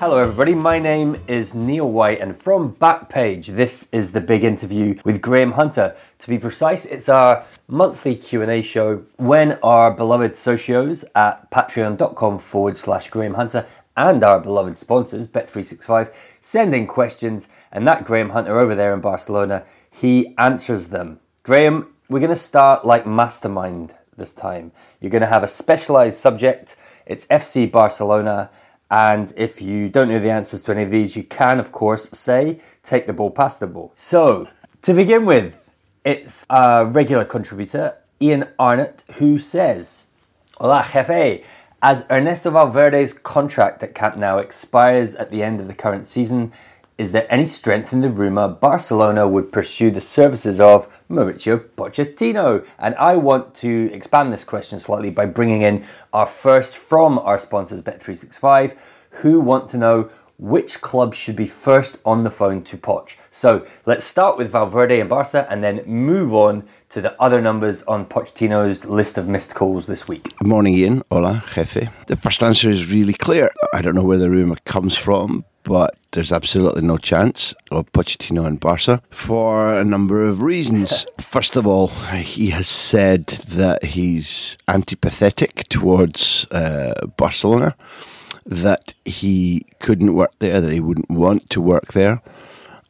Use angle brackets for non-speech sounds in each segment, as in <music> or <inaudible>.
Hello, everybody. My name is Neil White, and from Backpage, this is the big interview with Graham Hunter. To be precise, it's our monthly Q and A show when our beloved socios at patreon.com forward slash Graham Hunter and our beloved sponsors, Bet365, send in questions, and that Graham Hunter over there in Barcelona, he answers them. Graham, we're going to start like Mastermind this time. You're going to have a specialized subject. It's FC Barcelona and if you don't know the answers to any of these, you can, of course, say, take the ball past the ball. So, to begin with, it's a regular contributor, Ian Arnott, who says, Hola, jefe. As Ernesto Valverde's contract at Camp Nou expires at the end of the current season, is there any strength in the rumour Barcelona would pursue the services of Mauricio Pochettino? And I want to expand this question slightly by bringing in our first from our sponsors, Bet365, who want to know which club should be first on the phone to Poch. So let's start with Valverde and Barca and then move on to the other numbers on Pochettino's list of missed calls this week. Good morning, Ian. Hola, jefe. The first answer is really clear. I don't know where the rumour comes from, but there's absolutely no chance of Pochettino and Barca for a number of reasons. <laughs> First of all, he has said that he's antipathetic towards uh, Barcelona, that he couldn't work there, that he wouldn't want to work there.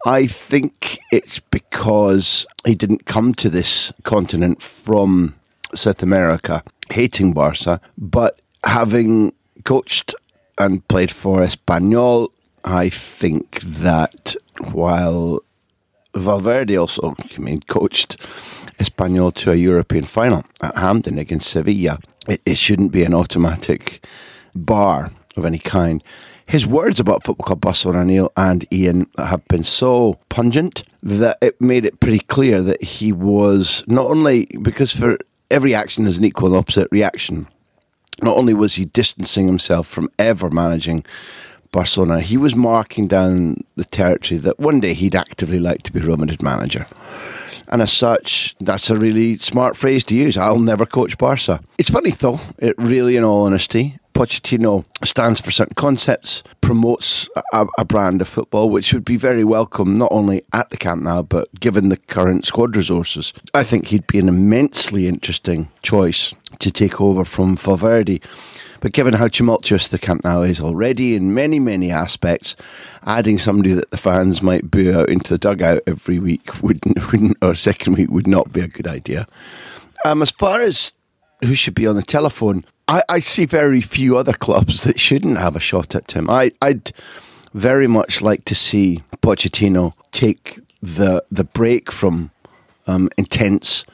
I think it's because he didn't come to this continent from South America hating Barca, but having coached and played for Espanyol I think that while Valverde also I mean, coached Espanyol to a European final at Hampden against Sevilla, it, it shouldn't be an automatic bar of any kind. His words about Football Club Barcelona, Neil and Ian, have been so pungent that it made it pretty clear that he was not only because for every action is an equal and opposite reaction. Not only was he distancing himself from ever managing Barcelona, he was marking down the territory that one day he'd actively like to be Madrid manager. And as such, that's a really smart phrase to use. I'll never coach Barca. It's funny though, it really, in all honesty, Pochettino stands for certain concepts, promotes a, a, brand of football, which would be very welcome not only at the Camp Nou but given the current squad resources. I think he'd be an immensely interesting choice to take over from Valverde. But given how tumultuous the Camp Nou is already in many, many aspects, adding somebody that the fans might boo out into the dugout every week wouldn't, <laughs> wouldn't or second week would not be a good idea. Um, as far as who should be on the telephone, I, I see very few other clubs that shouldn't have a shot at him. I, I'd very much like to see Pochettino take the the break from um, intense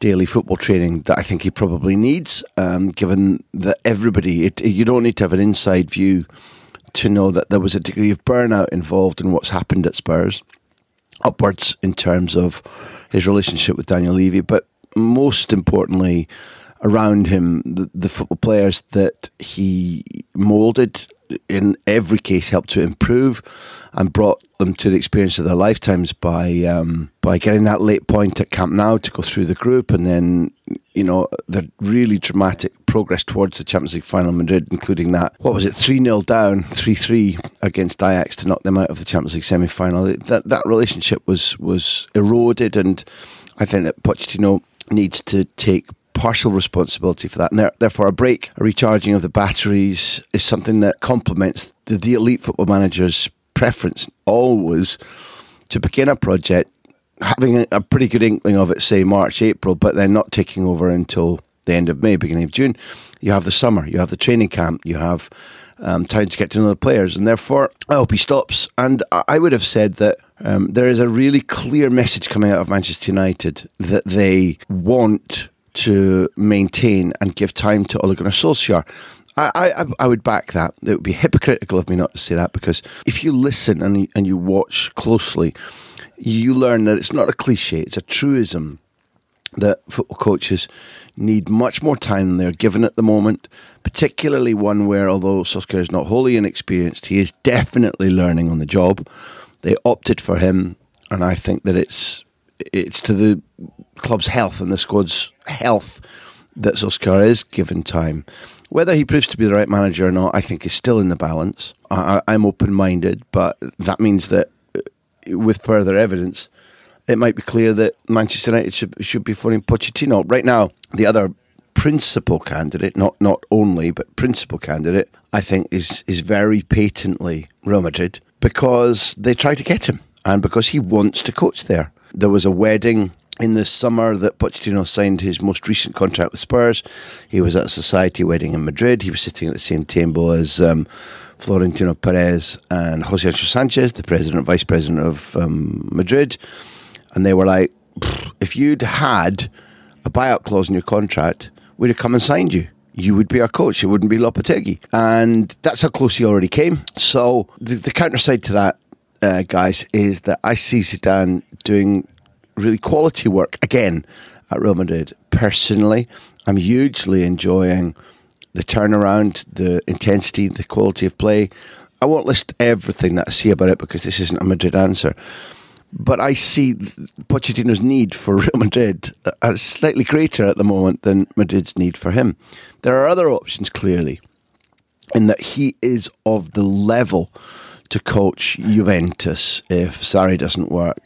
daily football training that I think he probably needs, um, given that everybody, it, you don't need to have an inside view to know that there was a degree of burnout involved in what's happened at Spurs, upwards in terms of his relationship with Daniel Levy, but most importantly, around him, the, the football players that he moulded in every case helped to improve and brought them to the experience of their lifetimes by um, by getting that late point at Camp Nou to go through the group and then you know the really dramatic progress towards the Champions League final in Madrid including that what was it 3-0 down 3-3 against Ajax to knock them out of the Champions League semi-final. That that relationship was was eroded and I think that Pochettino needs to take partial responsibility for that. And therefore, a break, a recharging of the batteries is something that complements the, the elite football manager's preference always to begin a project having a, a pretty good inkling of it, say March, April, but then not taking over until the end of May, beginning of June. You have the summer, you have the training camp, you have um, time to get to know the players, and therefore I hope he stops. And I would have said that um, there is a really clear message coming out of Manchester United that they want to maintain and give time to Ole Gunnar Solskjaer. I, I, I would back that. It would be hypocritical of me not to say that because if you listen and you, and you watch closely, you learn that it's not a cliche, it's a truism that football coaches need much more time than they're given at the moment, particularly one where, although Solskjaer is not wholly inexperienced, he is definitely learning on the job. They opted for him, and I think that it's it's to the club's health and the squad's health that Solskjaer is given time. Whether he proves to be the right manager or not, I think is still in the balance. I, I'm open minded, but that means that uh, with further evidence, it might be clear that Manchester United should should be phoning Pochettino. Right now, the other principal candidate, not not only but principal candidate, I think is is very patently Real Madrid because they try to get him and because he wants to coach there. There was a wedding in the summer that Pochettino signed his most recent contract with Spurs. He was at a society wedding in Madrid. He was sitting at the same table as um, Florentino Perez and Jose Antonio Sanchez, the president vice president of um, Madrid and they were like, if you'd had a buyout clause in your contract, we'd have come and signed you. You would be our coach. It wouldn't be Lopetegui. And that's how close he already came. So the, the counter side to that, uh, guys, is that I see Zidane doing really quality work again at Real Madrid. Personally, I'm hugely enjoying the turnaround, the intensity, the quality of play. I won't list everything that I see about it because this isn't a Madrid answer. But I see Pochettino's need for <laughs> Real Madrid as slightly greater at the moment than Madrid's need for him. There are other options, clearly, in that he is of the level to coach Juventus if Sarri doesn't work,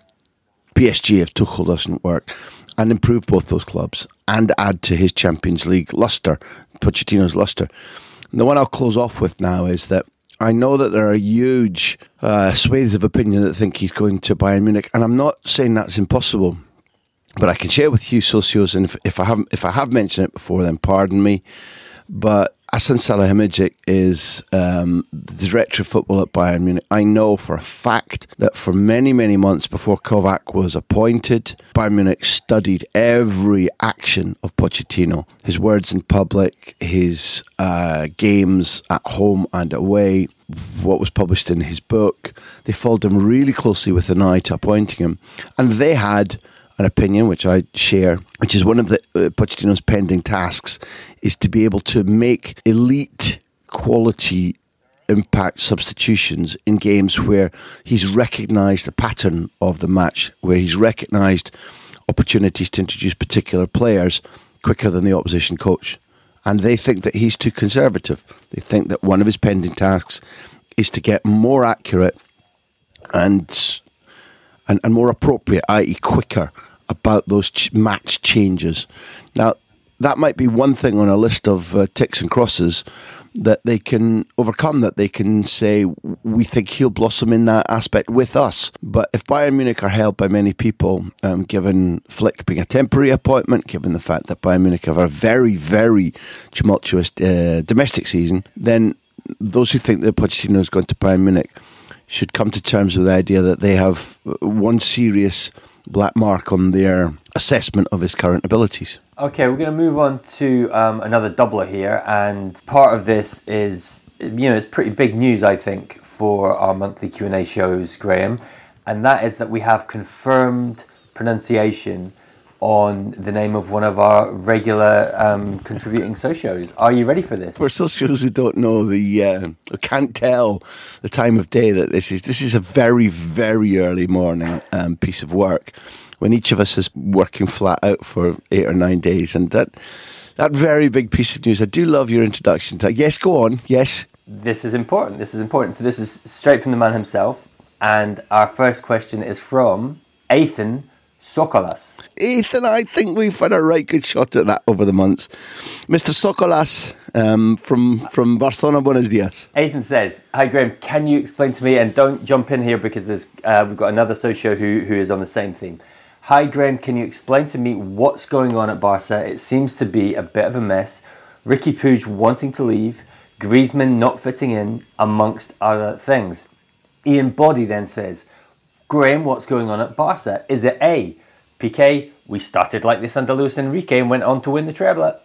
PSG if Tuchel doesn't work, and improve both those clubs and add to his Champions League luster, Pochettino's luster. And the one I'll close off with now is that I know that there are huge uh, swathes of opinion that think he's going to Bayern Munich, and I'm not saying that's impossible. But I can share with you, socios, and if, if I haven't, if I have mentioned it before, then pardon me. But Hasan Salihamidzic is um, the director of football at Bayern Munich. I know for a fact that for many, many months before Kovac was appointed, Bayern Munich studied every action of Pochettino, his words in public, his uh, games at home and away, what was published in his book. They followed him really closely with an eye to appointing him. And they had an opinion, which I share, which is one of the uh, Pochettino's pending tasks, is to be able to make elite quality impact substitutions in games where he's recognised the pattern of the match, where he's recognised opportunities to introduce particular players quicker than the opposition coach. And they think that he's too conservative. They think that one of his pending tasks is to get more accurate and and, and more appropriate, i.e., quicker about those ch- match changes. Now, that might be one thing on a list of uh, ticks and crosses that they can overcome, that they can say, we think he'll blossom in that aspect with us. But if Bayern Munich are held by many people, um, given Flick being a temporary appointment, given the fact that Bayern Munich have a very, very tumultuous uh, domestic season, then those who think that Pochettino is going to Bayern Munich should come to terms with the idea that they have one serious black mark on their assessment of his current abilities. Okay, we're going to move on to um, another doubler here, and part of this is, you know, it's pretty big news, I think, for our monthly Q and A shows, Graham, and that is that we have confirmed pronunciation on the name of one of our regular um, contributing socios. Are you ready for this? For socios who don't know the, uh, can't tell the time of day that this is, this is a very, very early morning um, piece of work when each of us is working flat out for eight or nine days. And that, that very big piece of news, I do love your introduction to Yes, go on. Yes. This is important. This is important. So this is straight from the man himself. And our first question is from Ethan Sokolas. Ethan, I think we've had a right good shot at that over the months. Mr. Sokolas um, from, from Barcelona, buenos dias. Ethan says, Hi Graham, can you explain to me, and don't jump in here because there's, uh, we've got another socio who, who is on the same theme. Hi Graham, can you explain to me what's going on at Barca? It seems to be a bit of a mess. Riqui Puig wanting to leave, Griezmann not fitting in, amongst other things. Ian Body then says, Graham, what's going on at Barca? Is it A, Piqué, we started like this under Luis Enrique and went on to win the treble?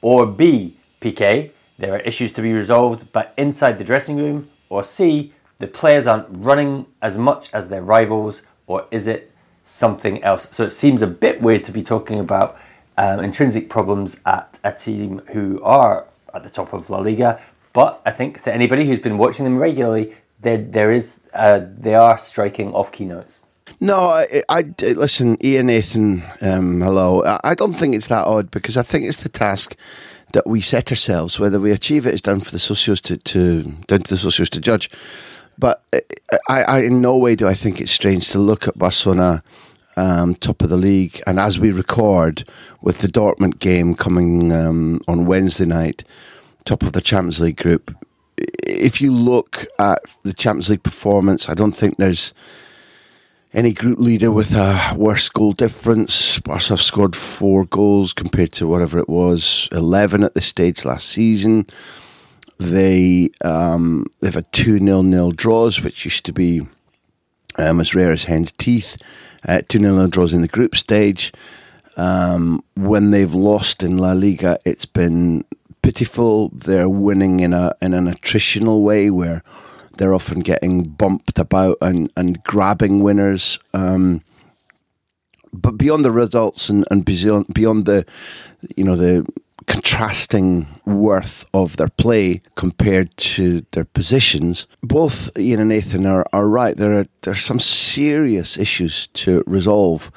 Or B, Piqué, there are issues to be resolved, but inside the dressing room? Or C, the players aren't running as much as their rivals? Or is it something else? So it seems a bit weird to be talking about um, intrinsic problems at a team who are at the top of La Liga. But I think to anybody who's been watching them regularly, there there is uh, they are striking off keynotes. No, I, I listen, Ian Nathan. Um, hello. I, I don't think it's that odd because I think it's the task that we set ourselves. Whether we achieve it is down for the socios to, to down to the socios to judge. But I, I, in no way do I think it's strange to look at Barcelona um, top of the league, and as we record with the Dortmund game coming um, on Wednesday night, top of the Champions League group, if you look at the Champions League performance, I don't think there's any group leader with a worse goal difference. Barca have scored four goals compared to whatever it was, 11 at this stage last season. They, um, they've had two nil nil draws, which used to be um, as rare as hen's teeth. Uh, two nil nil draws in the group stage. Um, when they've lost in La Liga, it's been pitiful. They're winning in a in an attritional way where they're often getting bumped about and, and grabbing winners. Um, but beyond the results and, and beyond beyond the you know the contrasting worth of their play compared to their positions, both Ian and Nathan are, are right. There are there are some serious issues to resolve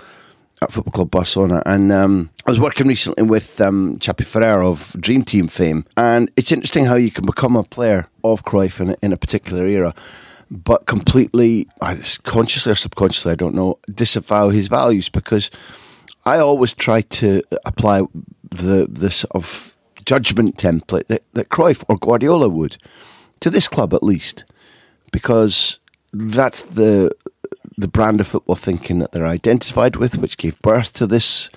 at Football Club Barcelona. And um, I was working recently with um, Chapi Ferrer of Dream Team fame, and it's interesting how you can become a player of Cruyff in, in a particular era, but completely, consciously or subconsciously, I don't know, disavow his values. Because I always try to apply the this of judgment template that, that Cruyff or Guardiola would to this club at least, because that's the the brand of football thinking that they're identified with, which gave birth to this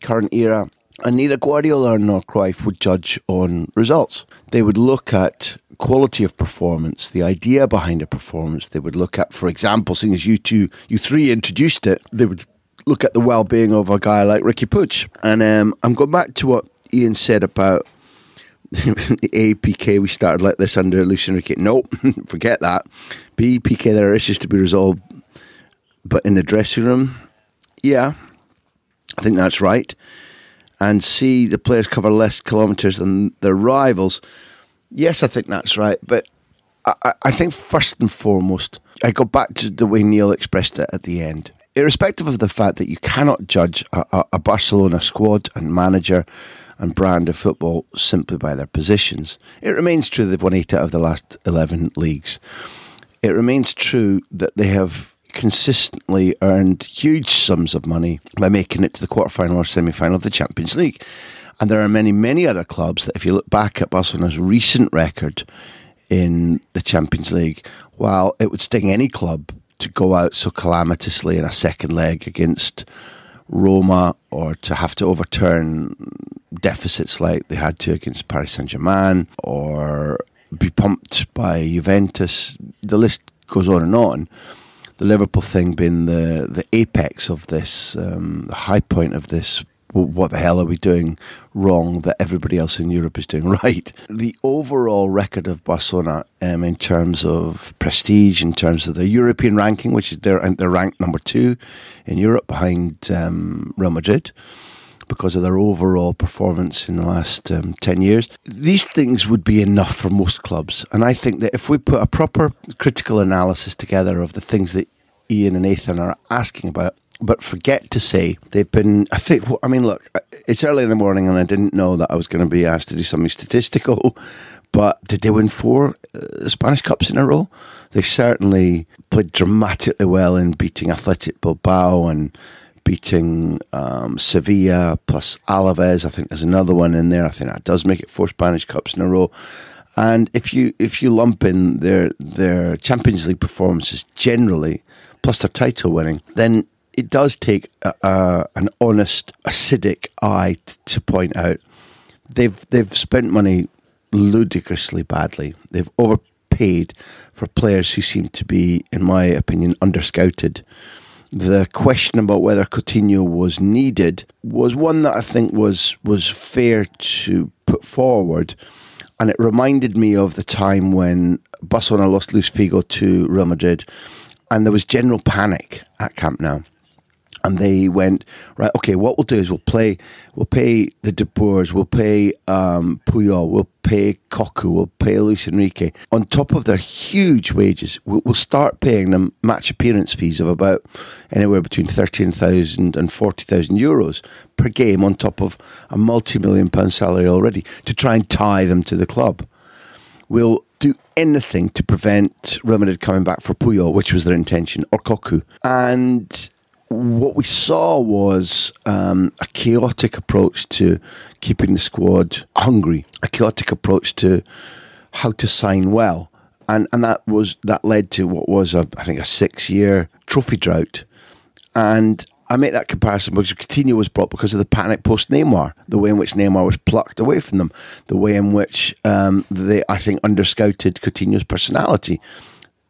current era. And neither Guardiola nor Cruyff would judge on results. They would look at quality of performance, the idea behind a performance. They would look at, for example, seeing as you two, you three introduced it, they would look at the well-being of a guy like Riqui Puig. And um, I'm going back to what Ian said about <laughs> A, Piqué, we started like this under Luis Enrique. Nope, <laughs> forget that. B, Piqué, there are issues to be resolved. But in the dressing room, yeah, I think that's right. And see the players cover less kilometres than their rivals. Yes, I think that's right. But I, I think first and foremost, I go back to the way Neil expressed it at the end. Irrespective of the fact that you cannot judge a, a Barcelona squad and manager and brand of football simply by their positions, it remains true they've won eight out of the last 11 leagues. It remains true that they have consistently earned huge sums of money by making it to the quarterfinal or semi final of the Champions League. And there are many, many other clubs that, if you look back at Barcelona's recent record in the Champions League, while it would sting any club to go out so calamitously in a second leg against Roma or to have to overturn deficits like they had to against Paris Saint Germain or be pumped by Juventus, the list goes on and on the Liverpool thing being the the apex of this, um, the high point of this. What the hell are we doing wrong that everybody else in Europe is doing <laughs> right? The overall record of Barcelona um, in terms of prestige, in terms of the European ranking, which is they're, they're ranked number two in Europe behind um, Real Madrid because of their overall performance in the last um, 10 years. These things would be enough for most clubs. And I think that if we put a proper critical analysis together of the things that Ian and Nathan are asking about, but forget to say they've been. I think. I mean, look, it's early in the morning, and I didn't know that I was going to be asked to do something statistical. <laughs> But did they win four uh, Spanish Cups in a row? They certainly played dramatically well in beating Athletic Bilbao and beating um, Sevilla plus Alaves. I think there's another one in there. I think that does make it four Spanish Cups in a row. And if you if you lump in their their Champions League performances generally, plus their title winning, then it does take a, a, an honest, acidic eye t- to point out they've they've spent money ludicrously badly. They've overpaid for players who seem to be, in my opinion, underscouted. The question about whether Coutinho was needed was one that I think was was fair to put forward, and it reminded me of the time when Barcelona lost Luis Figo to Real Madrid, and there was general panic at Camp Nou and they went right. Okay, what we'll do is we'll play. We'll pay the De Boers. We'll pay um, Puyol. We'll pay Cocu. We'll pay Luis Enrique on top of their huge wages. We'll, we'll start paying them match appearance fees of about anywhere between thirteen thousand and forty thousand euros per game, on top of a multi-million pound salary already to try and tie them to the club. We'll do anything to prevent Real Madrid coming back for Puyol, which was their intention, or Cocu, and what we saw was um, a chaotic approach to keeping the squad hungry, a chaotic approach to how to sign well, and and that was that led to what was a I think a six year trophy drought, and. I make that comparison because Coutinho was brought because of the panic post Neymar, the way in which Neymar was plucked away from them, the way in which um, they, I think, underscouted Coutinho's personality.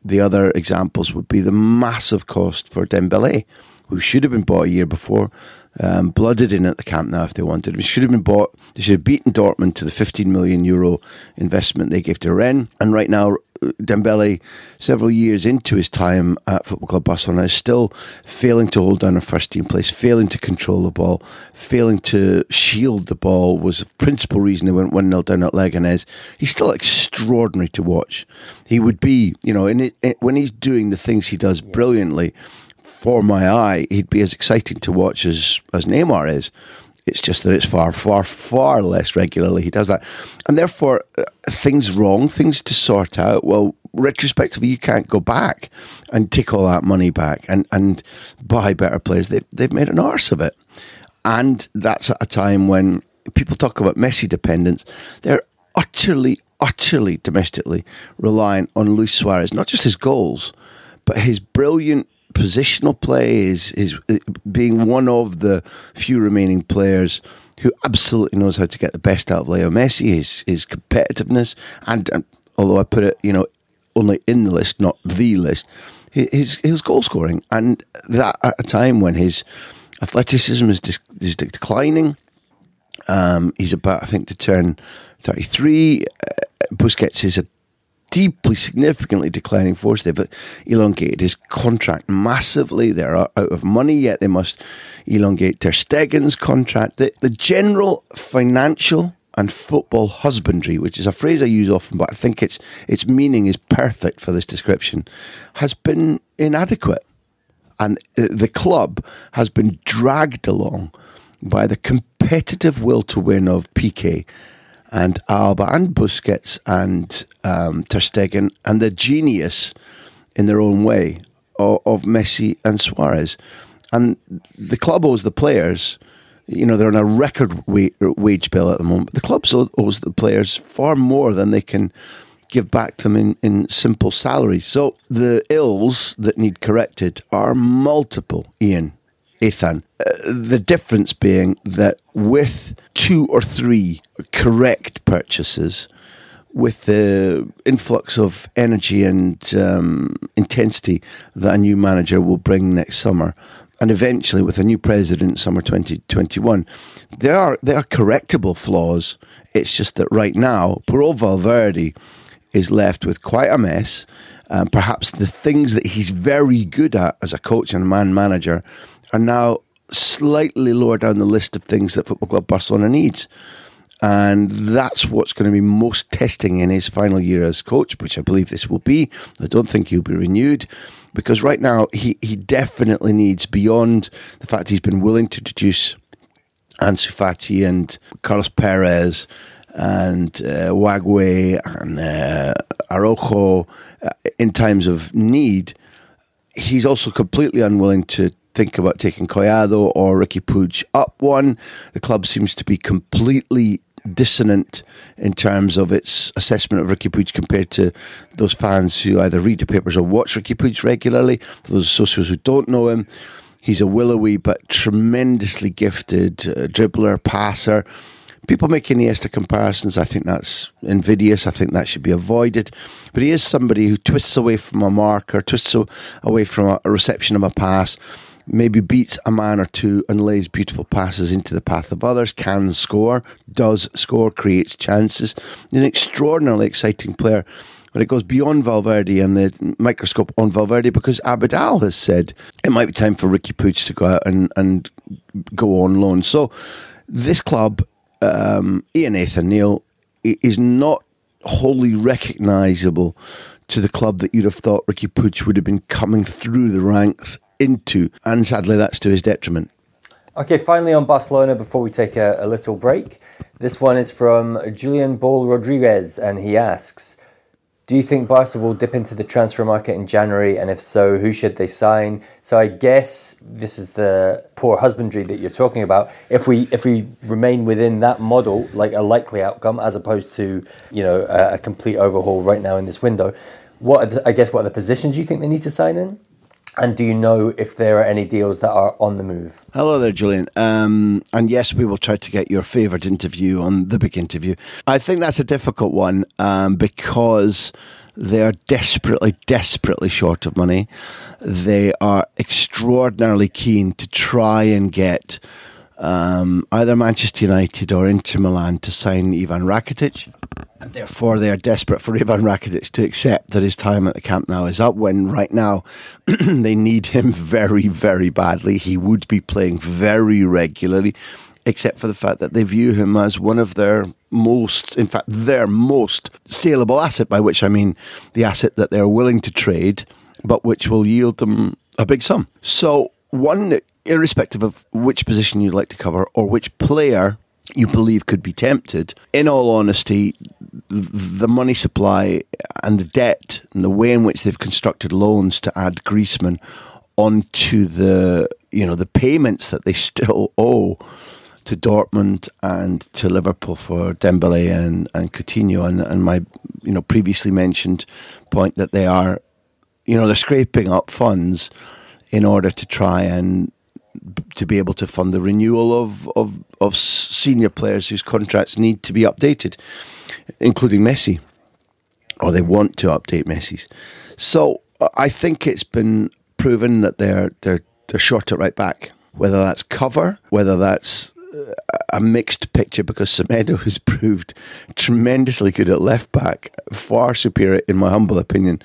The other examples would be the massive cost for Dembele who should have been bought a year before, um, blooded in at the Camp Nou if they wanted. He should have been bought. They should have beaten Dortmund to the 15 million euro investment they gave to Rennes. And right now, Dembele, several years into his time at Football Club Barcelona, is still failing to hold down a first team place, failing to control the ball, failing to shield the ball was the principal reason they went 1 0 down at Leganés. He's still extraordinary to watch. He would be, you know, in it, when he's doing the things he does brilliantly, for my eye, he'd be as exciting to watch as, as Neymar is. It's just that it's far, far, far less regularly he does that. And therefore, uh, things wrong, things to sort out. Well, retrospectively, you can't go back and take all that money back and, and buy better players. They've, they've made an arse of it. And that's at a time when people talk about Messi dependence. They're utterly, utterly domestically reliant on Luis Suarez, not just his goals, but his brilliant positional play, is is being one of the few remaining players who absolutely knows how to get the best out of Leo Messi. His his competitiveness, and, and although I put it, you know, only in the list, not the list, his his goal scoring, and that at a time when his athleticism is, dis, is declining. Um, he's about, I think, to turn 33. Uh, Busquets is a deeply, significantly declining force. They've elongated his contract massively. They're out of money, yet they must elongate Ter Stegen's contract. The, the general financial and football husbandry, which is a phrase I use often, but I think its its meaning is perfect for this description, has been inadequate, and uh, the club has been dragged along by the competitive will to win of Piqué and Alba and Busquets and um, Ter Stegen and the genius in their own way of, of, Messi and Suarez. And the club owes the players, you know, they're on a record wage bill at the moment. The club owes the players far more than they can give back to them in, in simple salaries. So the ills that need corrected are multiple, Ian. Ethan. Uh, the difference being that with two or three correct purchases, with the influx of energy and um, intensity that a new manager will bring next summer, and eventually with a new president summer 2021, there are there are correctable flaws. It's just that right now, Puro Valverde is left with quite a mess. Um, perhaps the things that he's very good at as a coach and a man manager are now slightly lower down the list of things that Football Club Barcelona needs. And that's what's going to be most testing in his final year as coach, which I believe this will be. I don't think he'll be renewed because right now he, he definitely needs, beyond the fact he's been willing to introduce Ansu Fati and Carlos Perez and uh, Wagué and uh, uh, in times of need, he's also completely unwilling to think about taking Collado or Riqui Puig up one. The club seems to be completely dissonant in terms of its assessment of Riqui Puig compared to those fans who either read the papers or watch Riqui Puig regularly. For those associates who don't know him, he's a willowy but tremendously gifted uh, dribbler, passer. People make Iniesta comparisons. I think that's invidious. I think that should be avoided. But he is somebody who twists away from a marker, twists away from a reception of a pass, maybe beats a man or two and lays beautiful passes into the path of others, can score, does score, creates chances. An extraordinarily exciting player but it goes beyond Valverde and the microscope on Valverde because Abidal has said it might be time for Riqui Puig to go out and, and go on loan. So this club um, Ian Nathan Neil is not wholly recognisable to the club that you'd have thought Riqui Puig would have been coming through the ranks into, and sadly that's to his detriment. Okay, finally on Barcelona before we take a, a little break. This one is from Julian Ball Rodriguez, and he asks do you think Barca will dip into the transfer market in January? And if so, who should they sign? So I guess this is the poor husbandry that you're talking about. If we if we remain within that model, like a likely outcome, as opposed to you know a, a complete overhaul right now in this window, what the, I guess what are the positions you think they need to sign in? And do you know if there are any deals that are on the move? Hello there, Julian. Um, and yes, we will try to get your favourite interview on the big interview. I think that's a difficult one um, because they are desperately, desperately short of money. They are extraordinarily keen to try and get um, either Manchester United or Inter Milan to sign Ivan Rakitic. And therefore, they are desperate for Ivan Rakitic to accept that his time at the Camp Nou is up. When right now <clears throat> they need him very, very badly. He would be playing very regularly, except for the fact that they view him as one of their most, in fact, their most saleable asset. By which I mean the asset that they're willing to trade, but which will yield them a big sum. So one irrespective of which position you'd like to cover or which player you believe could be tempted, in all honesty, the money supply and the debt and the way in which they've constructed loans to add Griezmann onto the you know the payments that they <laughs> still owe to Dortmund and to Liverpool for Dembele and, and Coutinho. And, and my you know previously mentioned point that they are you know they're scraping up funds in order to try and to be able to fund the renewal of, of, of senior players whose contracts need to be updated, including Messi, or they want to update Messi's. So I think it's been proven that they're they're they're short at right back. Whether that's cover, whether that's uh, a mixed picture because Semedo has <laughs> proved tremendously good at left back, far superior, in my humble opinion,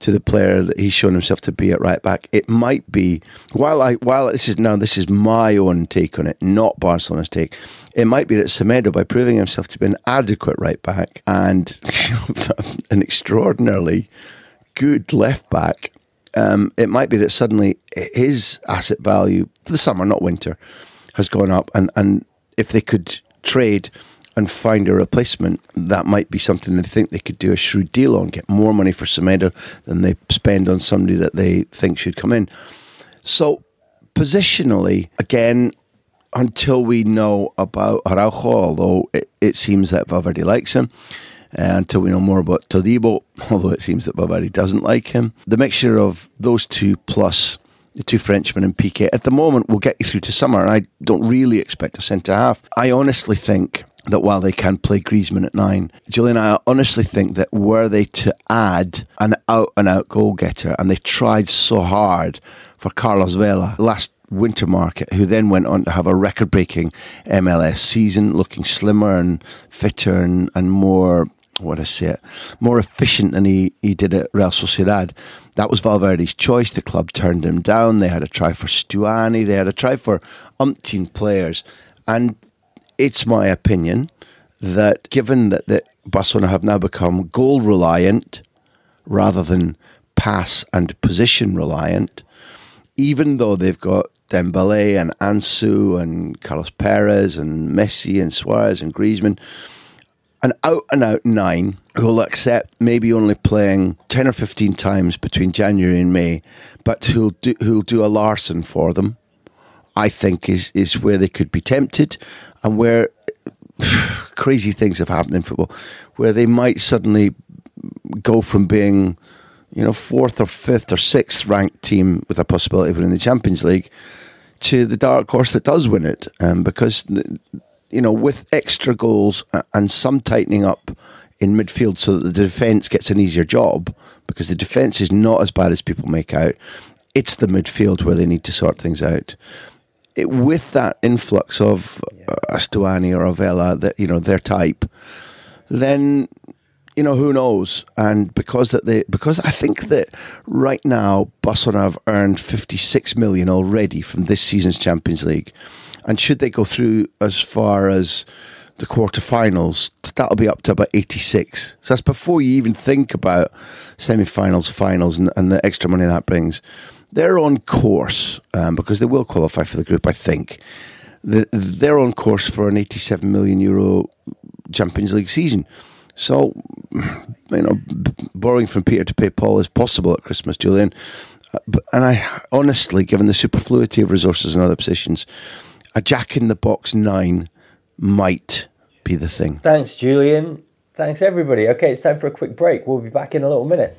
to the player that he's shown himself to be at right back. It might be while I while this is now this is my own take on it, not Barcelona's take. It might be that Semedo, by proving himself to be an adequate right back and <laughs> an extraordinarily good left back, um, it might be that suddenly his asset value for the summer, not winter, has gone up, and and if they could trade and find a replacement, that might be something they think they could do a shrewd deal on, get more money for Semedo than they spend on somebody that they think should come in. So, positionally, again, until we know about Araujo, although it, it seems that Valverde likes him, uh, until we know more about Todibo, <laughs> although it seems that Valverde doesn't like him. The mixture of those two plus the two Frenchmen and Piqué at the moment will get you through to summer. And I don't really expect a centre half. I honestly think that while they can play Griezmann at nine, Julian, I honestly think that were they to add an out and out goal getter, and they tried so hard for Carlos Vela last winter market, who then went on to have a record breaking MLS season, looking slimmer and fitter and, and more what I say it, more efficient than he, he did at Real Sociedad. That was Valverde's choice. The club turned him down. They had a try for Stuani. They had a try for umpteen players. And it's my opinion that given that, that Barcelona have now become goal reliant rather than pass and position reliant, even though they've got Dembele and Ansu and Carlos Perez and Messi and Suarez and Griezmann, an out and out nine who'll accept maybe only playing 10 or 15 times between January and May, but who'll do, who'll do a Larsson for them, I think is, is where they could be tempted and where <sighs> crazy things have happened in football, where they might suddenly go from being, you know, fourth or fifth or sixth ranked team with a possibility of winning the Champions League to the dark horse that does win it. Um, because, you know, with extra goals and some tightening up in midfield so that the defence gets an easier job because the defence is not as bad as people make out. It's the midfield where they need to sort things out. It, with that influx of uh, Stuani or Avella, that you know their type, then you know who knows. And because that they because I think that right now Barcelona have earned fifty six million already from this season's Champions League, and should they go through as far as the quarterfinals, that'll be up to about 86. So that's before you even think about semi-finals, finals, and, and the extra money that brings. They're on course um, because they will qualify for the group, I think. The, they're on course for an 87 million euro Champions League season. So, you know, borrowing from Peter to pay Paul is possible at Christmas, Julian. Uh, and I honestly, given the superfluity of resources in other positions, a jack in the box nine might be the thing. Thanks, Julian. Thanks, everybody. Okay, it's time for a quick break. We'll be back in a little minute.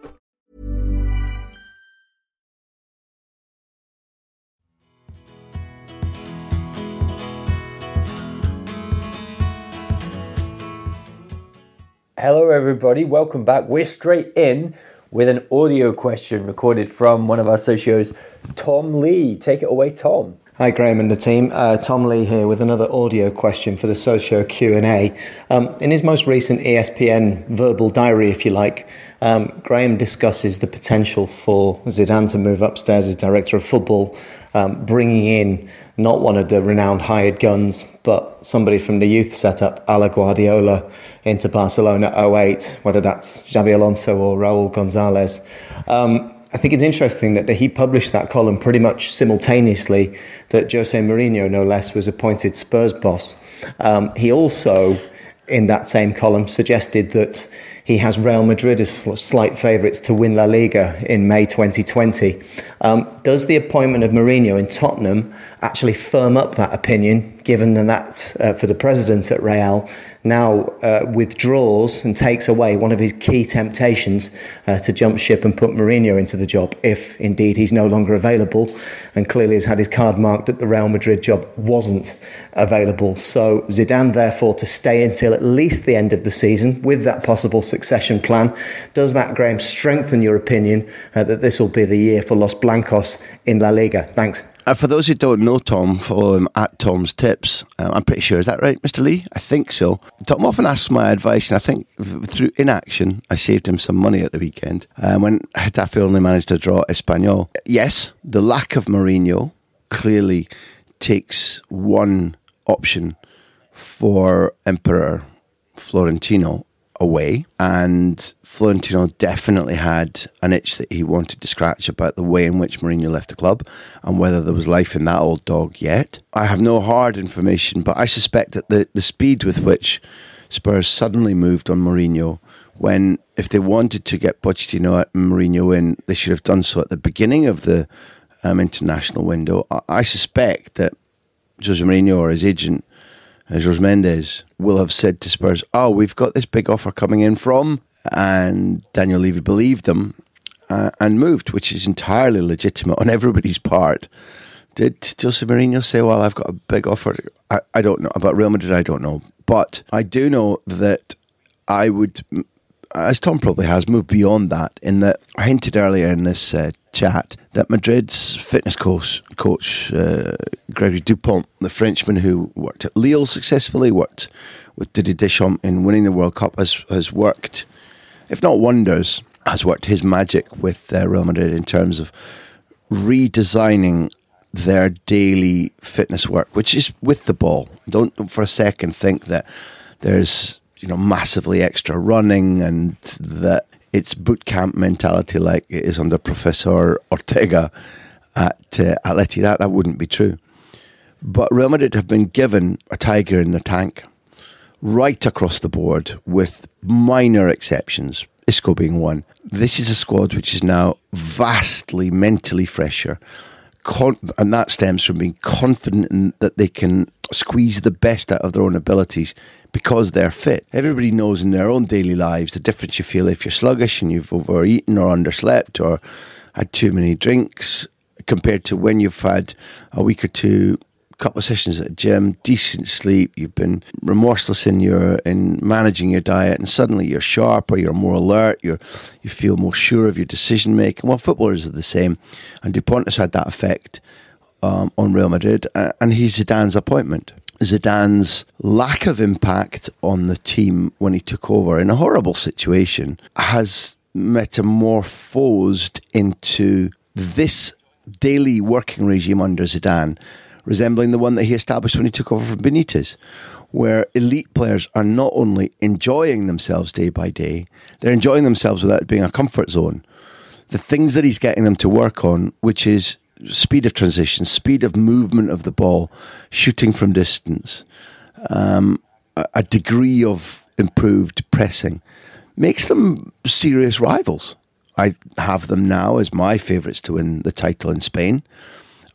Hello, everybody. Welcome back. We're straight in with an audio question recorded from one of our socios, Tom Lee. Take it away, Tom. Hi, Graham and the team. Uh, Tom Lee here with another audio question for the Socio Q and A. Um, in his most recent ESPN verbal diary, if you like, um, Graham discusses the potential for Zidane to move upstairs as director of football, um, bringing in not one of the renowned hired guns, but somebody from the youth setup, a la Guardiola, into Barcelona 08, whether that's Xabi Alonso or Raul Gonzalez. Um, I think it's interesting that he published that column pretty much simultaneously that Jose Mourinho, no less, was appointed Spurs boss. Um, he also, in that same column, suggested that he has Real Madrid as slight favourites to win La Liga in May 2020. Um, does the appointment of Mourinho in Tottenham actually firm up that opinion given that uh, for the president at Real now uh, withdraws and takes away one of his key temptations uh, to jump ship and put Mourinho into the job, if indeed he's no longer available, and clearly has had his card marked that the Real Madrid job wasn't available. So Zidane, therefore, to stay until at least the end of the season with that possible succession plan. Does that, Graham, strengthen your opinion uh, that this will be the year for Los Blancos in La Liga? Thanks. Uh, for those who don't know Tom, follow him at Tom's Tips. Um, I'm pretty sure, is that right, Mr. Lee? I think so. Tom often asks my advice, and I think through inaction, I saved him some money at the weekend um, when Getafe only managed to draw Espanyol. Yes, the lack of Mourinho clearly takes one option for Emperor Florentino away. And Florentino definitely had an itch that he wanted to scratch about the way in which Mourinho left the club and whether there was life in that old dog yet. I have no hard information, but I suspect that the, the speed with which Spurs suddenly moved on Mourinho when if they wanted to get Pochettino and Mourinho in, they should have done so at the beginning of the um, international window. I, I suspect that Jose Mourinho or his agent Jorge Mendes will have said to Spurs, "Oh, we've got this big offer coming in from," and Daniel Levy believed them uh, and moved, which is entirely legitimate on everybody's part. Did Jose Mourinho say, "Well, I've got a big offer"? I, I don't know about Real Madrid. I don't know, but I do know that I would as Tom probably has, moved beyond that. In that, I hinted earlier in this uh, chat that Madrid's fitness coach, coach uh, Gregory Dupont, the Frenchman who worked at Lille successfully, worked with Didier Deschamps in winning the World Cup, has has worked, if not wonders, has worked his magic with uh, Real Madrid in terms of redesigning their daily fitness work, which is with the ball. Don't for a second think that there's you know, massively extra running and that it's boot camp mentality like it is under Professor Ortega at uh, Atleti. That, that wouldn't be true. But Real Madrid have been given a tiger in the tank right across the board with minor exceptions, Isco being one. This is a squad which is now vastly mentally fresher. Con- and that stems from being confident in that they can squeeze the best out of their own abilities because they're fit. Everybody knows in their own daily lives the difference you feel if you're sluggish and you've overeaten or underslept or had too many drinks compared to when you've had a week or two couple of sessions at the gym, decent sleep, you've been remorseless in your in managing your diet, and suddenly you're sharper, you're more alert, you're you feel more sure of your decision making. Well, footballers are the same, and Dupont has had that effect um, on Real Madrid, uh, and he's Zidane's appointment. Zidane's lack of impact on the team when he took over in a horrible situation has metamorphosed into this daily working regime under Zidane, resembling the one that he established when he took over from Benitez, where elite players are not only enjoying themselves day by day, they're enjoying themselves without being a comfort zone. The things that he's getting them to work on, which is speed of transition, speed of movement of the ball, shooting from distance, um, a, a degree of improved pressing, makes them serious rivals. I have them now as my favourites to win the title in Spain.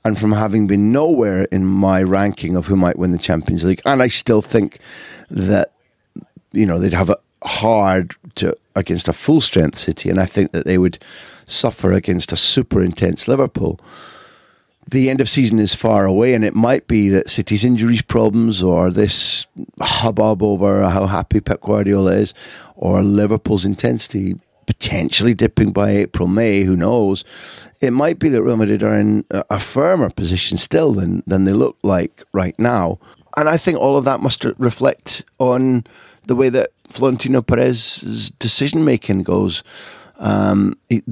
And from having been nowhere in my ranking of who might win the Champions League, and I still think that, you know, they'd have a hard to against a full strength City, and I think that they would suffer against a super intense Liverpool. The end of season is far away, and it might be that City's injuries problems or this hubbub over how happy Pep Guardiola is, or Liverpool's intensity potentially dipping by April, May, who knows? It might be that Real Madrid are in a firmer position still than, than they look like right now. And I think all of that must reflect on the way that Florentino Perez's decision making goes. Um, he,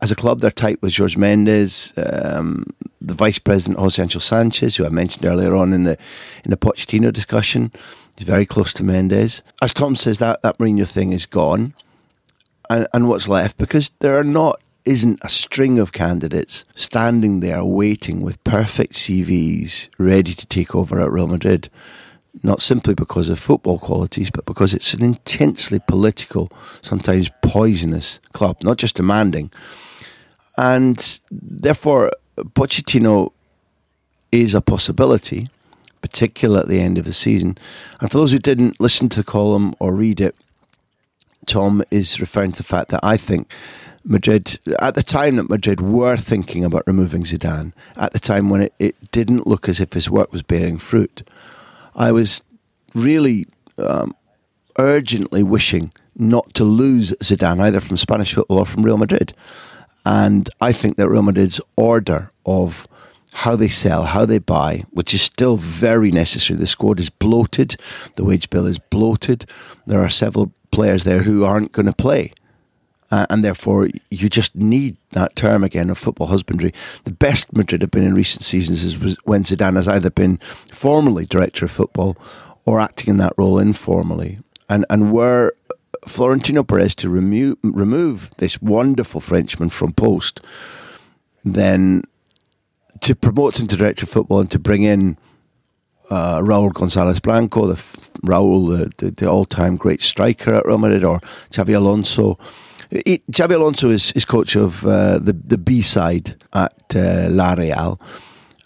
as a club, they're tight with George Mendes, um, the vice president Jose Angel Sanchez, who I mentioned earlier on in the in the Pochettino discussion. He's very close to Mendes. As Tom says, that that Mourinho thing is gone, and and what's left because there are not isn't a string of candidates standing there waiting with perfect CVs ready to take over at Real Madrid not simply because of football qualities, but because it's an intensely political, sometimes poisonous club, not just demanding. And therefore, Pochettino is a possibility, particularly at the end of the season. And for those who didn't listen to the column or read it, Tom is referring to the fact that I think Madrid, at the time that Madrid were thinking about removing Zidane, at the time when it, it didn't look as if his work was bearing fruit, I was really um, urgently wishing not to lose Zidane either from Spanish football or from Real Madrid. And I think that Real Madrid's order of how they sell, how they buy, which is still very necessary. The squad is bloated, the wage bill is bloated. There are several players there who aren't going to play. Uh, and therefore, you just need that term again of football husbandry. The best Madrid have been in recent seasons is when Zidane has either been formally director of football or acting in that role informally. And and were Florentino Perez to remove remove this wonderful Frenchman from post, then to promote him to director of football and to bring in uh, Raul Gonzalez Blanco, the Raul, the, the, the all-time great striker at Real Madrid, or Xabi Alonso. Xabi Alonso is, is coach of uh, the the B side at uh, La Real,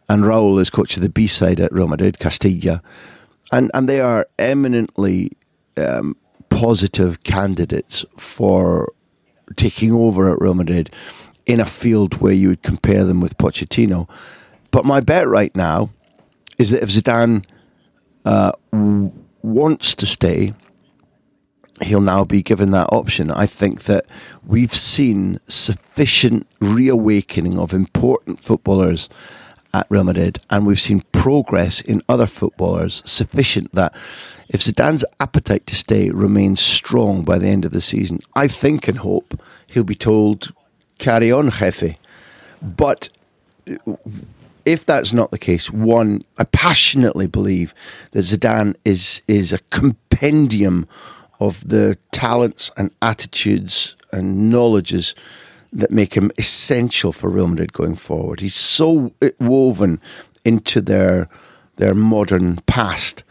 and Raul is coach of the B side at Real Madrid, Castilla, and and they are eminently um, positive candidates for taking over at Real Madrid in a field where you would compare them with Pochettino. But my bet right now is that if Zidane uh, w- wants to stay, he'll now be given that option. I think that we've seen sufficient reawakening of important footballers at Real Madrid, and we've seen progress in other footballers sufficient that if Zidane's appetite to stay remains strong by the end of the season, I think and hope he'll be told, carry on, Jefe. But if that's not the case, one, I passionately believe that Zidane is is a compendium of the talents and attitudes and knowledges that make him essential for Real Madrid going forward. He's so eh, woven into their their modern past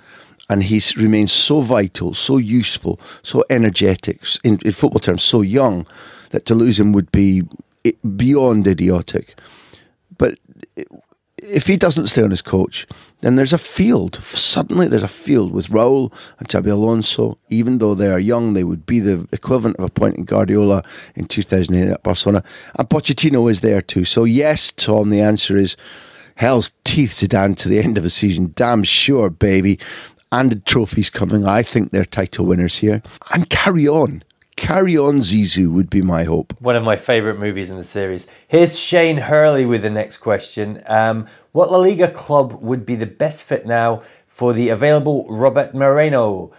and he remains so vital, so useful, so energetic, in, in, football terms, so young, that to lose him would be eh, beyond idiotic. But eh, if he doesn't stay on as coach, then there's a field. Suddenly, there's a field with Raul and Xabi Alonso. Even though they are young, they would be the equivalent of appointing Guardiola in 2008 at Barcelona. And Pochettino is there too. So, yes, Tom, the answer is hell's teeth Zidane to the end of the season. Damn sure, baby and the trophies coming. I think they're title winners here. And carry on. Carry on, Zizou would be my hope. One of my favourite movies in the series. Here's Shane Hurley with the next question. Um, what La Liga club would be the best fit now for the available Robert Moreno?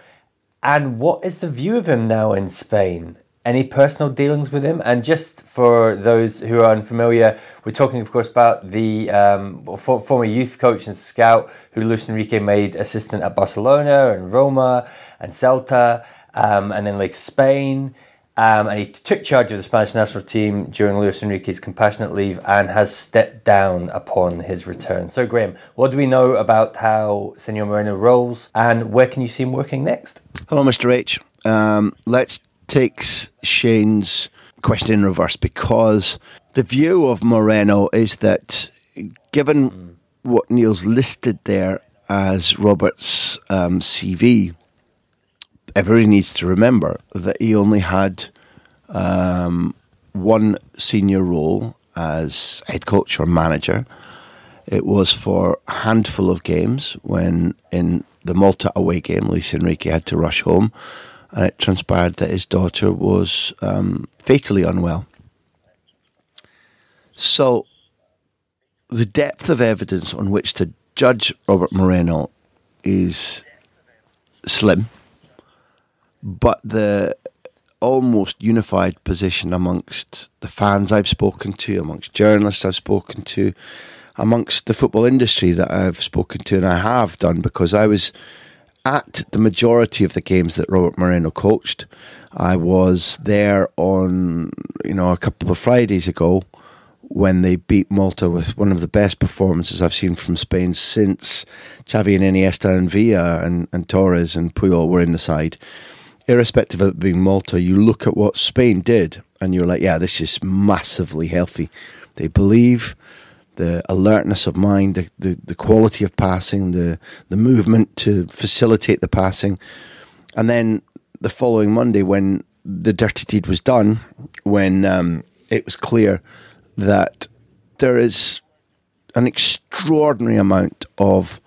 And what is the view of him now in Spain? any personal dealings with him? And just for those who are unfamiliar, we're talking, of course, about the um, former youth coach and scout who Luis Enrique made assistant at Barcelona and Roma and Celta, um, and then later Spain. Um, and he took charge of the Spanish national team during Luis Enrique's compassionate leave and has stepped down upon his return. So, Graham, what do we know about how Senor Moreno rolls and where can you see him working next? Hello, Mr. H. Um, let's take Shane's question in reverse because the view of Moreno is that given mm. what Neil's listed there as Robert's um, CV, everybody needs to remember that he only had um, one senior role as head coach or manager. It was for a handful of games when in the Malta away game, Luis Enrique had to rush home and it transpired that his daughter was um, fatally unwell. So, the depth of evidence on which to judge Robert Moreno is slim, but the almost unified position amongst the fans I've spoken to, amongst journalists I've spoken to, amongst the football industry that I've spoken to, and I have done because I was at the majority of the games that Robert Moreno coached. I was there on, you know, a couple of Fridays ago when they beat Malta with one of the best performances I've seen from Spain since Xavi and Iniesta and Villa and, and Torres and Puyol were in the side. Irrespective of it being Malta, you look at what Spain did and you're like, yeah, this is massively healthy. They believe, the alertness of mind, the, the, the quality of passing, the the movement to facilitate the passing, and then the following Monday when the dirty deed was done, when um, it was clear that there is an extraordinary amount of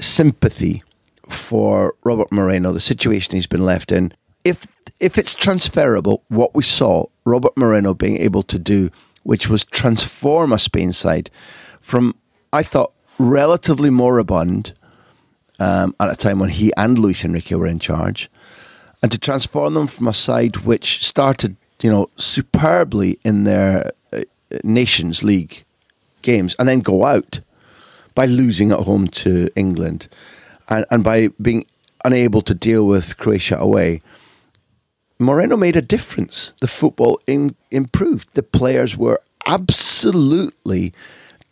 sympathy for Robert Moreno, the situation he's been left in. If if it's transferable, what we saw Robert Moreno being able to do, which was transform a Spain side from, I thought, relatively moribund um, at a time when he and Luis Enrique were in charge, and to transform them from a side which started, you know, superbly in their uh, Nations League games and then go out by losing at home to England and, and by being unable to deal with Croatia away. Moreno made a difference. The football in, improved. The players were absolutely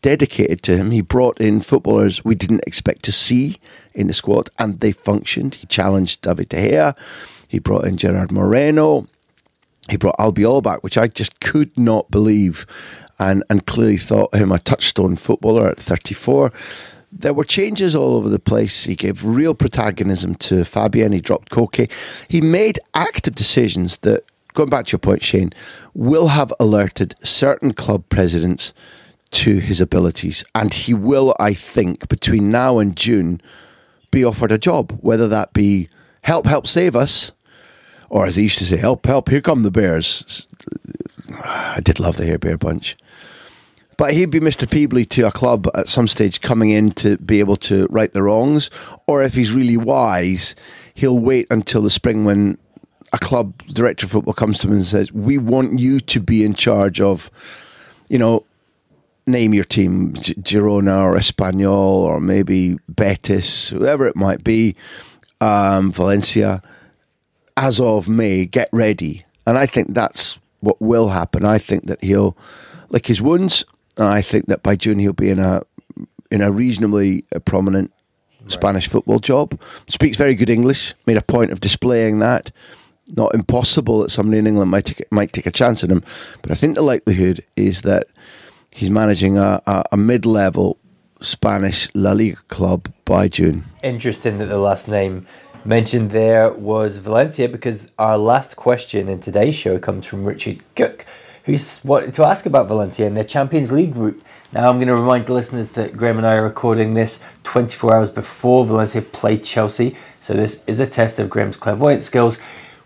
dedicated to him. He brought in footballers we didn't expect to see in the squad, and they functioned. He challenged David De Gea. He brought in Gerard Moreno. He brought Albiol back, which I just could not believe, and and clearly thought him a touchstone footballer at 34 there were changes all over the place. He gave real protagonism to Fabian. He dropped Koke. He made active decisions that, going back to your point, Shane, will have alerted certain club presidents to his abilities. And he will, I think, between now and June, be offered a job, whether that be help, help save us, or as he used to say, help, help, here come the Bears. I did love the Hair Bear Bunch. But he'd be Mr. Peevly to a club at some stage coming in to be able to right the wrongs. Or if he's really wise, he'll wait until the spring when a club director of football comes to him and says, We want you to be in charge of, you know, name your team, Girona or Espanyol or maybe Betis, whoever it might be, um, Valencia. As of May, get ready. And I think that's what will happen. I think that he'll lick his wounds I think that by June he'll be in a in a reasonably uh, prominent right. Spanish football job. Speaks very good English. Made a point of displaying that. Not impossible that somebody in England might take, might take a chance on him, but I think the likelihood is that he's managing a, a, a mid-level Spanish La Liga club by June. Interesting that the last name mentioned there was Valencia because our last question in today's show comes from Richard Cook who's wanted to ask about Valencia and their Champions League group. Now, I'm going to remind the listeners that Graham and I are recording this 24 hours before Valencia play Chelsea, so this is a test of Graham's clairvoyant skills.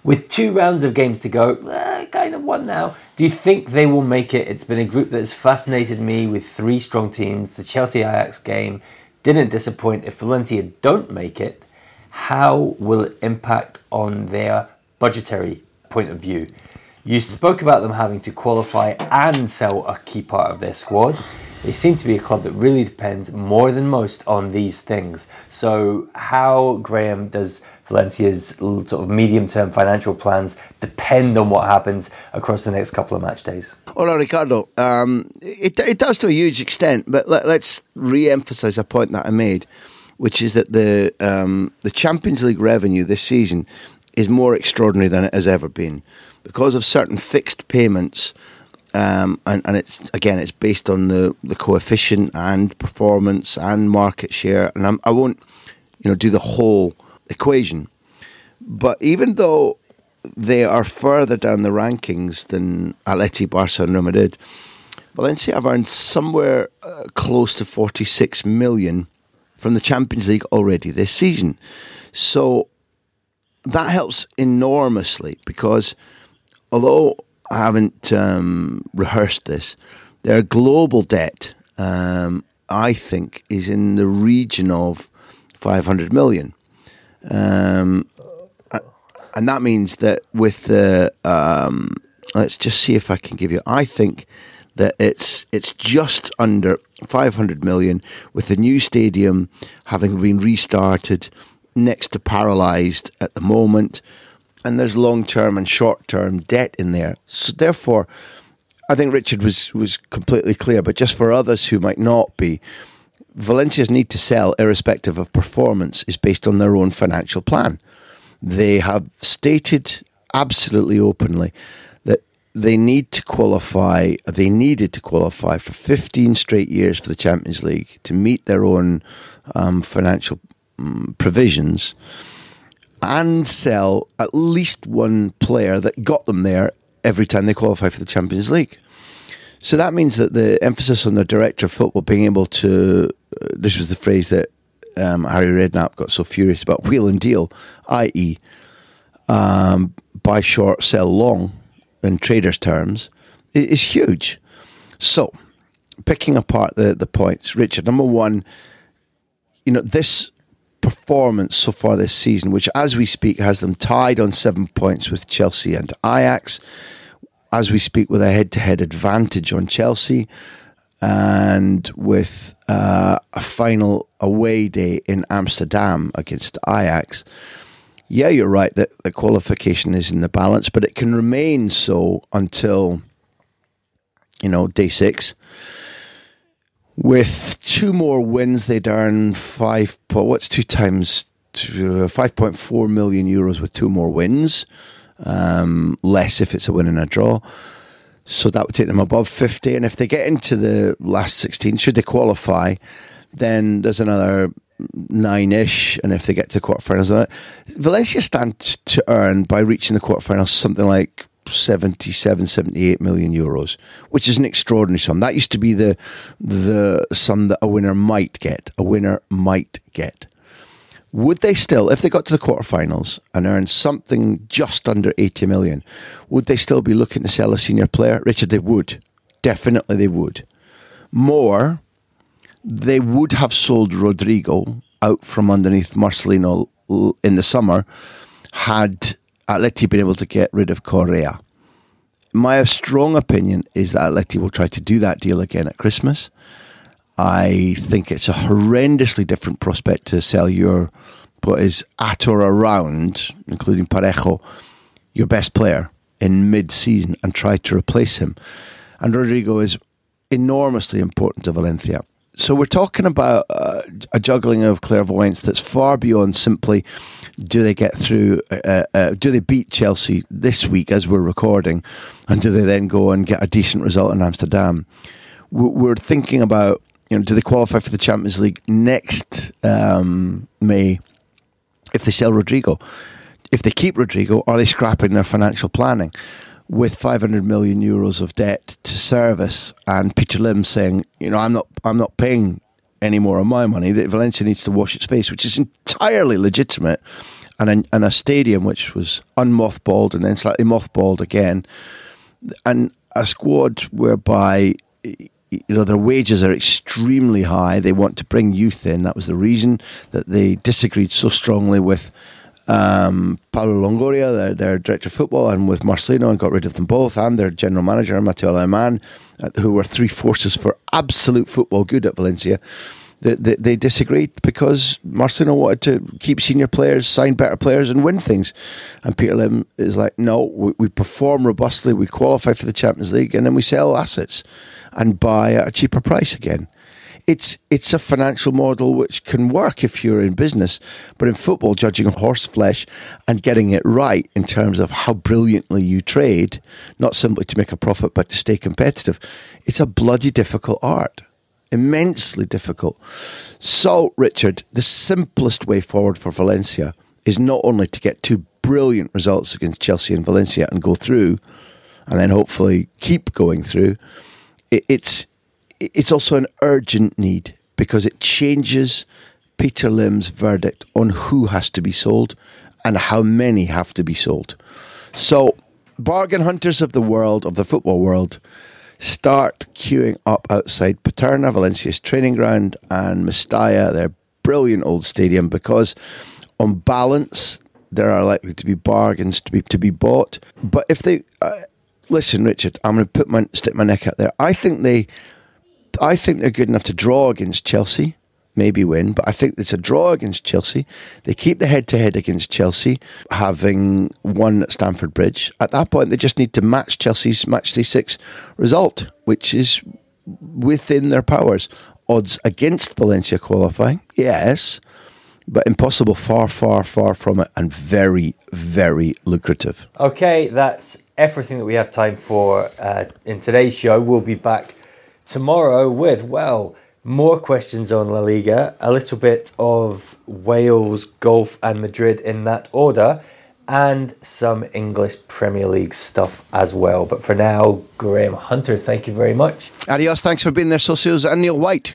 With two rounds of games to go, eh, kind of one now. Do you think they will make it? It's been a group that has fascinated me with three strong teams. The Chelsea Ajax game didn't disappoint. If Valencia don't make it, how will it impact on their budgetary point of view? You spoke about them having to qualify and sell a key part of their squad. They seem to be a club that really depends more than most on these things. So, how, Graham, does Valencia's sort of medium term financial plans depend on what happens across the next couple of match days? Well, Ricardo, um, it, it does to a huge extent, but let, us re emphasise a point that I made, which is that the, um, the Champions League revenue this season is more extraordinary than it has ever been because of certain fixed payments. Um, and, and it's again, it's based on the, the coefficient and performance and market share. And I'm, I will not you know, do the whole equation. But even though they are further down the rankings than Atleti, Barca, and Real Madrid, Valencia have earned somewhere uh, close to 46 million from the Champions League already this season. So that helps enormously because although I haven't um, rehearsed this, their global debt, um, I think, is in the region of 500 million. Um, and that means that with the, um, let's just see if I can give you, I think that it's it's just under 500 million with the new stadium having been restarted next to paralysed at the moment and there's long term and short term debt in there. So therefore, I think Richard was was completely clear. But just for others who might not be, Valencia's need to sell, irrespective of performance, is based on their own financial plan. They have stated absolutely openly that they need to qualify. They needed to qualify for 15 straight years for the Champions League to meet their own um, financial um, provisions and sell at least one player that got them there every time they qualify for the Champions League. So that means that the emphasis on the director of football being able to, uh, this was the phrase that um, Harry Redknapp got so furious about, <laughs> wheel and deal, i.e., um, buy short, sell long in traders' terms, is huge. So, picking apart the, the points, Richard, number one, you know, this performance so far this season, which as we speak has them tied on seven points with Chelsea and Ajax, as we speak with a head to head advantage on Chelsea, and with uh, a final away day in Amsterdam against Ajax. Yeah, you're right that the qualification is in the balance, but it can remain so until you know day six. With two more wins, they'd earn five. What's two times uh, five point four million euros with two more wins? Um, less if it's a win and a draw. So that would take them above 50. And if they get into the last 16, should they qualify, then there's another nine ish. And if they get to quarterfinals, uh, Valencia stand to earn by reaching the quarterfinals something like 77, 78 million euros, which is an extraordinary sum. That used to be the the sum that a winner might get. A winner might get. Would they still, if they got to the quarterfinals and earned something just under 80 million, would they still be looking to sell a senior player? Richard, they would. Definitely they would. More, they would have sold Rodrigo out from underneath Marcelino in the summer had Atleti been able to get rid of Correa. My strong opinion is that Atleti will try to do that deal again at Christmas. I think it's a horrendously different prospect to sell your what is at or around, including Parejo, your best player in mid-season and try to replace him. And Rodrigo is enormously important to Valencia. So we're talking about uh, a juggling of clairvoyance that's far beyond simply do they get through, uh, uh, do they beat Chelsea this week as we're recording, and do they then go and get a decent result in Amsterdam? We're thinking about you know, do they qualify for the Champions League next um, May if they sell Rodrigo? If they keep Rodrigo, are they scrapping their financial planning? With 500 million euros of debt to service, and Peter Lim saying, you know, I'm not, I'm not paying any more of my money. That Valencia needs to wash its face, which is entirely legitimate, and a, and a stadium which was unmothballed and then slightly mothballed again, and a squad whereby you know their wages are extremely high. They want to bring youth in. That was the reason that they disagreed so strongly with um, Pablo Longoria, their, their director of football, and with Marcelino, and got rid of them both, and their general manager Mateu Alemany, uh, who were three forces for absolute football good at Valencia. They, they, they, disagreed because Marcelino wanted to keep senior players, sign better players, and win things. And Peter Lim is like, no, we, we perform robustly, we qualify for the Champions League, and then we sell assets and buy at a cheaper price again. It's it's a financial model which can work if you're in business, but in football, judging horse flesh and getting it right in terms of how brilliantly you trade, not simply to make a profit but to stay competitive, it's a bloody difficult art immensely difficult. So, Richard, the simplest way forward for Valencia is not only to get two brilliant results against Chelsea and Valencia and go through, and then hopefully keep going through, it's it's also an urgent need because it changes Peter Lim's verdict on who has to be sold and how many have to be sold. So, bargain hunters of the world, of the football world, start queuing up outside Paterna, Valencia's training ground, and Mestalla, their brilliant old stadium, because on balance, there are likely to be bargains to be to be bought. But if they uh, listen, Richard, I'm going to put my stick my neck out there. I think they, I think they're good enough to draw against Chelsea, maybe win. But I think it's a draw against Chelsea. They keep the head to head against Chelsea, having won at Stamford Bridge. At that point, they just need to match Chelsea's match day six result, which is within their powers. Odds against Valencia qualifying, yes. but impossible, far, far, far from it, and very, very lucrative. Okay, that's everything that we have time for uh, in today's show. We'll be back tomorrow with, well, more questions on La Liga, a little bit of Wales, golf, and Madrid in that order, and some English Premier League stuff as well. But for now, Graham Hunter, thank you very much. Adios, thanks for being there, Socios, and Neil White.